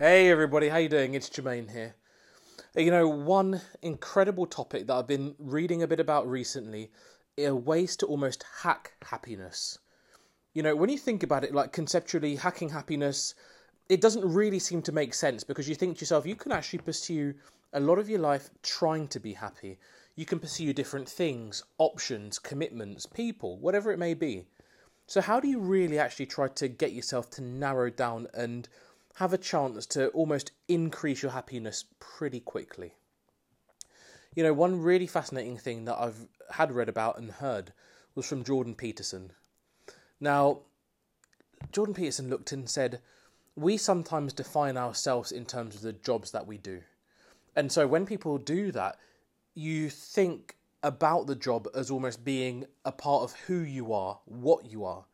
Hey everybody, how you doing? It's Jermaine here. You know, one incredible topic that I've been reading a bit about recently are ways to almost hack happiness. You know, when you think about it, like conceptually, hacking happiness, it doesn't really seem to make sense because you think to yourself, you can actually pursue a lot of your life trying to be happy. You can pursue different things, options, commitments, people, whatever it may be. So, how do you really actually try to get yourself to narrow down and have a chance to almost increase your happiness pretty quickly? You know, one really fascinating thing that I've had read about and heard was from Jordan Peterson. Now, Jordan Peterson looked and said, We sometimes define ourselves in terms of the jobs that we do. And so when people do that, you think about the job as almost being a part of who you are, what you are.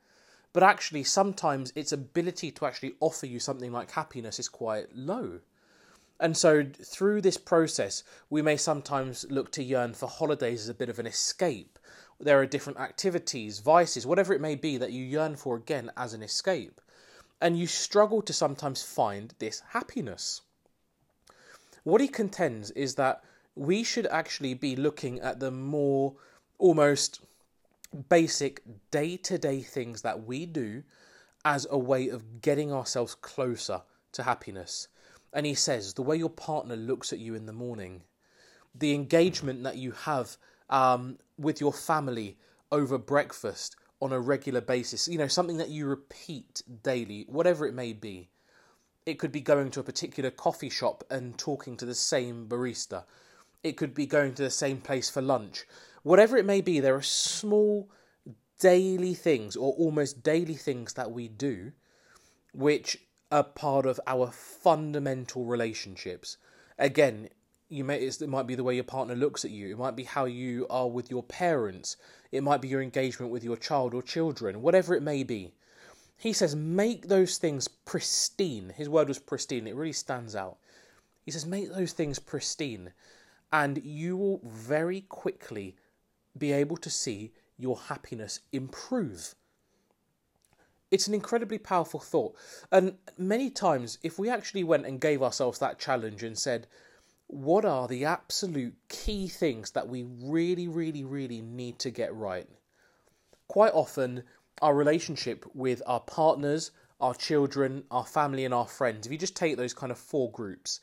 But actually, sometimes its ability to actually offer you something like happiness is quite low. And so, through this process, we may sometimes look to yearn for holidays as a bit of an escape. There are different activities, vices, whatever it may be that you yearn for again as an escape. And you struggle to sometimes find this happiness. What he contends is that we should actually be looking at the more almost basic day to day things that we do as a way of getting ourselves closer to happiness. And he says the way your partner looks at you in the morning, the engagement that you have um, with your family over breakfast on a regular basis, you know, something that you repeat daily, whatever it may be. It could be going to a particular coffee shop and talking to the same barista. It could be going to the same place for lunch. Whatever it may be, there are small daily things or almost daily things that we do which are part of our fundamental relationships. Again, you may it might be the way your partner looks at you. It might be how you are with your parents. It might be your engagement with your child or children, whatever it may be. He says, make those things pristine. His word was pristine. It really stands out. He says, make those things pristine and you will very quickly be able to see your happiness improve. It's an incredibly powerful thought. And many times, if we actually went and gave ourselves that challenge and said, what are the absolute key things that we really, really, really need to get right? Quite often, our relationship with our partners, our children, our family, and our friends, if you just take those kind of four groups,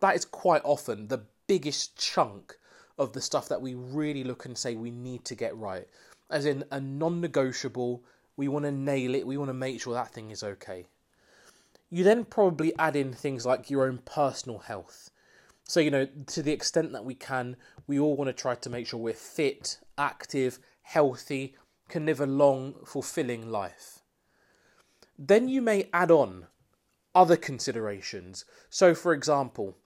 that is quite often the biggest chunk of the stuff that we really look and say we need to get right. As in a non negotiable, we want to nail it, we want to make sure that thing is okay. You then probably add in things like your own personal health. So, you know, to the extent that we can, we all want to try to make sure we're fit, active, healthy, can live a long, fulfilling life. Then you may add on other considerations. So, for example,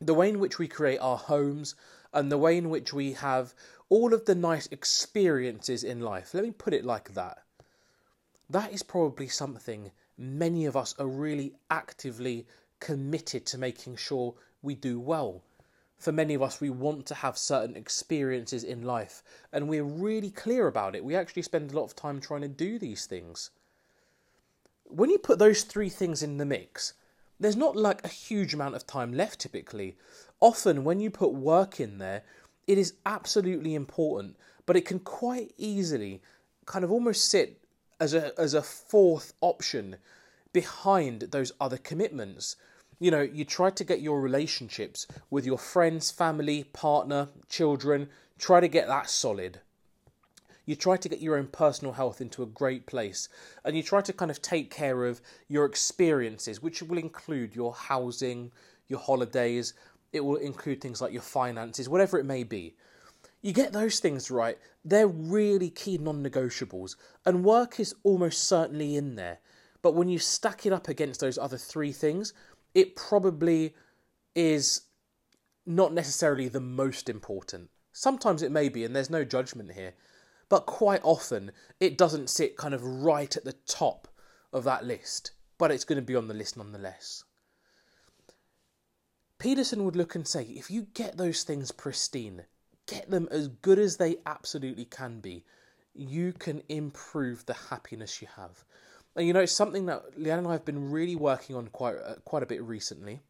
the way in which we create our homes and the way in which we have all of the nice experiences in life. Let me put it like that. That is probably something many of us are really actively committed to making sure we do well. For many of us, we want to have certain experiences in life, and we're really clear about it. We actually spend a lot of time trying to do these things. When you put those three things in the mix, there's not like a huge amount of time left typically. Often, when you put work in there, it is absolutely important, but it can quite easily kind of almost sit as a as a fourth option behind those other commitments. You know, you try to get your relationships with your friends, family, partner, children, try to get that solid you try to get your own personal health into a great place and you try to kind of take care of your experiences, which will include your housing, your holidays, it will include things like your finances, whatever it may be. You get those things right, they're really key non negotiables, and work is almost certainly in there. But when you stack it up against those other three things, it probably is not necessarily the most important. Sometimes it may be, and there's no judgment here but quite often it doesn't sit kind of right at the top of that list, but it's going to be on the list nonetheless. Peterson would look and say if you get those things pristine, get them as good as they absolutely can be, you can improve the happiness you have. And you know, it's something that Leanne and I have been really working on quite uh, quite a bit recently.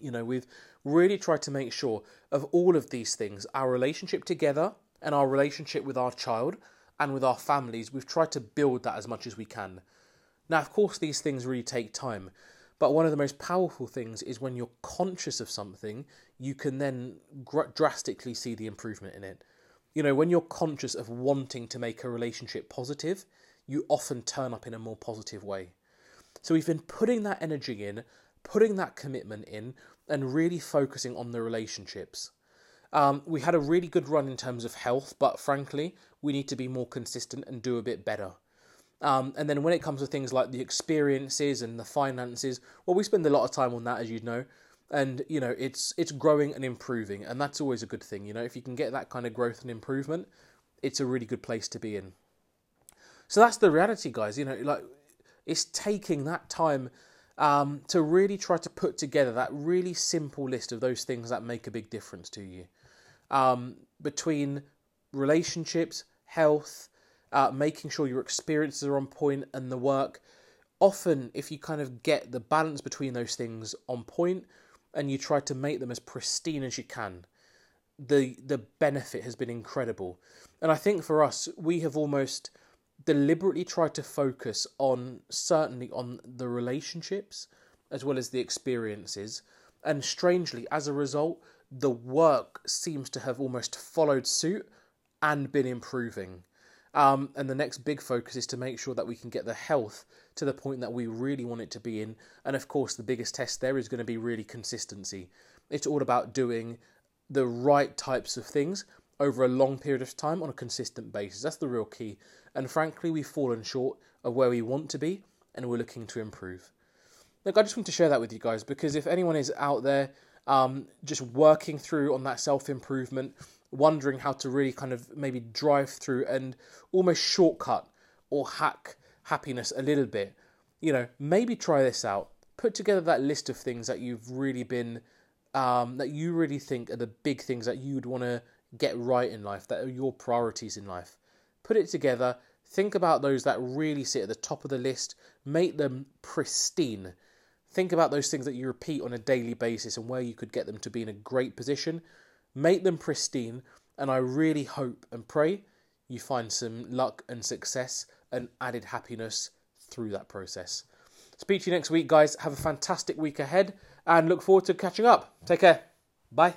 You know, we've really tried to make sure of all of these things, our relationship together and our relationship with our child and with our families. We've tried to build that as much as we can. Now, of course, these things really take time, but one of the most powerful things is when you're conscious of something, you can then gr- drastically see the improvement in it. You know, when you're conscious of wanting to make a relationship positive, you often turn up in a more positive way. So we've been putting that energy in, putting that commitment in, and really focusing on the relationships. Um, we had a really good run in terms of health, but frankly, we need to be more consistent and do a bit better. Um, and then when it comes to things like the experiences and the finances, well, we spend a lot of time on that, as you'd know. And you know, it's it's growing and improving, and that's always a good thing. You know, if you can get that kind of growth and improvement, it's a really good place to be in. So that's the reality, guys. You know, like it's taking that time um, to really try to put together that really simple list of those things that make a big difference to you. Um, between relationships, health, uh, making sure your experiences are on point, and the work. Often, if you kind of get the balance between those things on point and you try to make them as pristine as you can, the the benefit has been incredible. And I think for us, we have almost deliberately tried to focus on certainly on the relationships as well as the experiences. And strangely, as a result, the work seems to have almost followed suit and been improving. Um, and the next big focus is to make sure that we can get the health to the point that we really want it to be in. And of course, the biggest test there is going to be really consistency. It's all about doing the right types of things over a long period of time on a consistent basis. That's the real key. And frankly, we've fallen short of where we want to be and we're looking to improve. Look, I just want to share that with you guys because if anyone is out there um, just working through on that self improvement, wondering how to really kind of maybe drive through and almost shortcut or hack happiness a little bit, you know, maybe try this out. Put together that list of things that you've really been, um, that you really think are the big things that you'd want to get right in life, that are your priorities in life. Put it together, think about those that really sit at the top of the list, make them pristine. Think about those things that you repeat on a daily basis and where you could get them to be in a great position. Make them pristine, and I really hope and pray you find some luck and success and added happiness through that process. Speak to you next week, guys. Have a fantastic week ahead and look forward to catching up. Take care. Bye.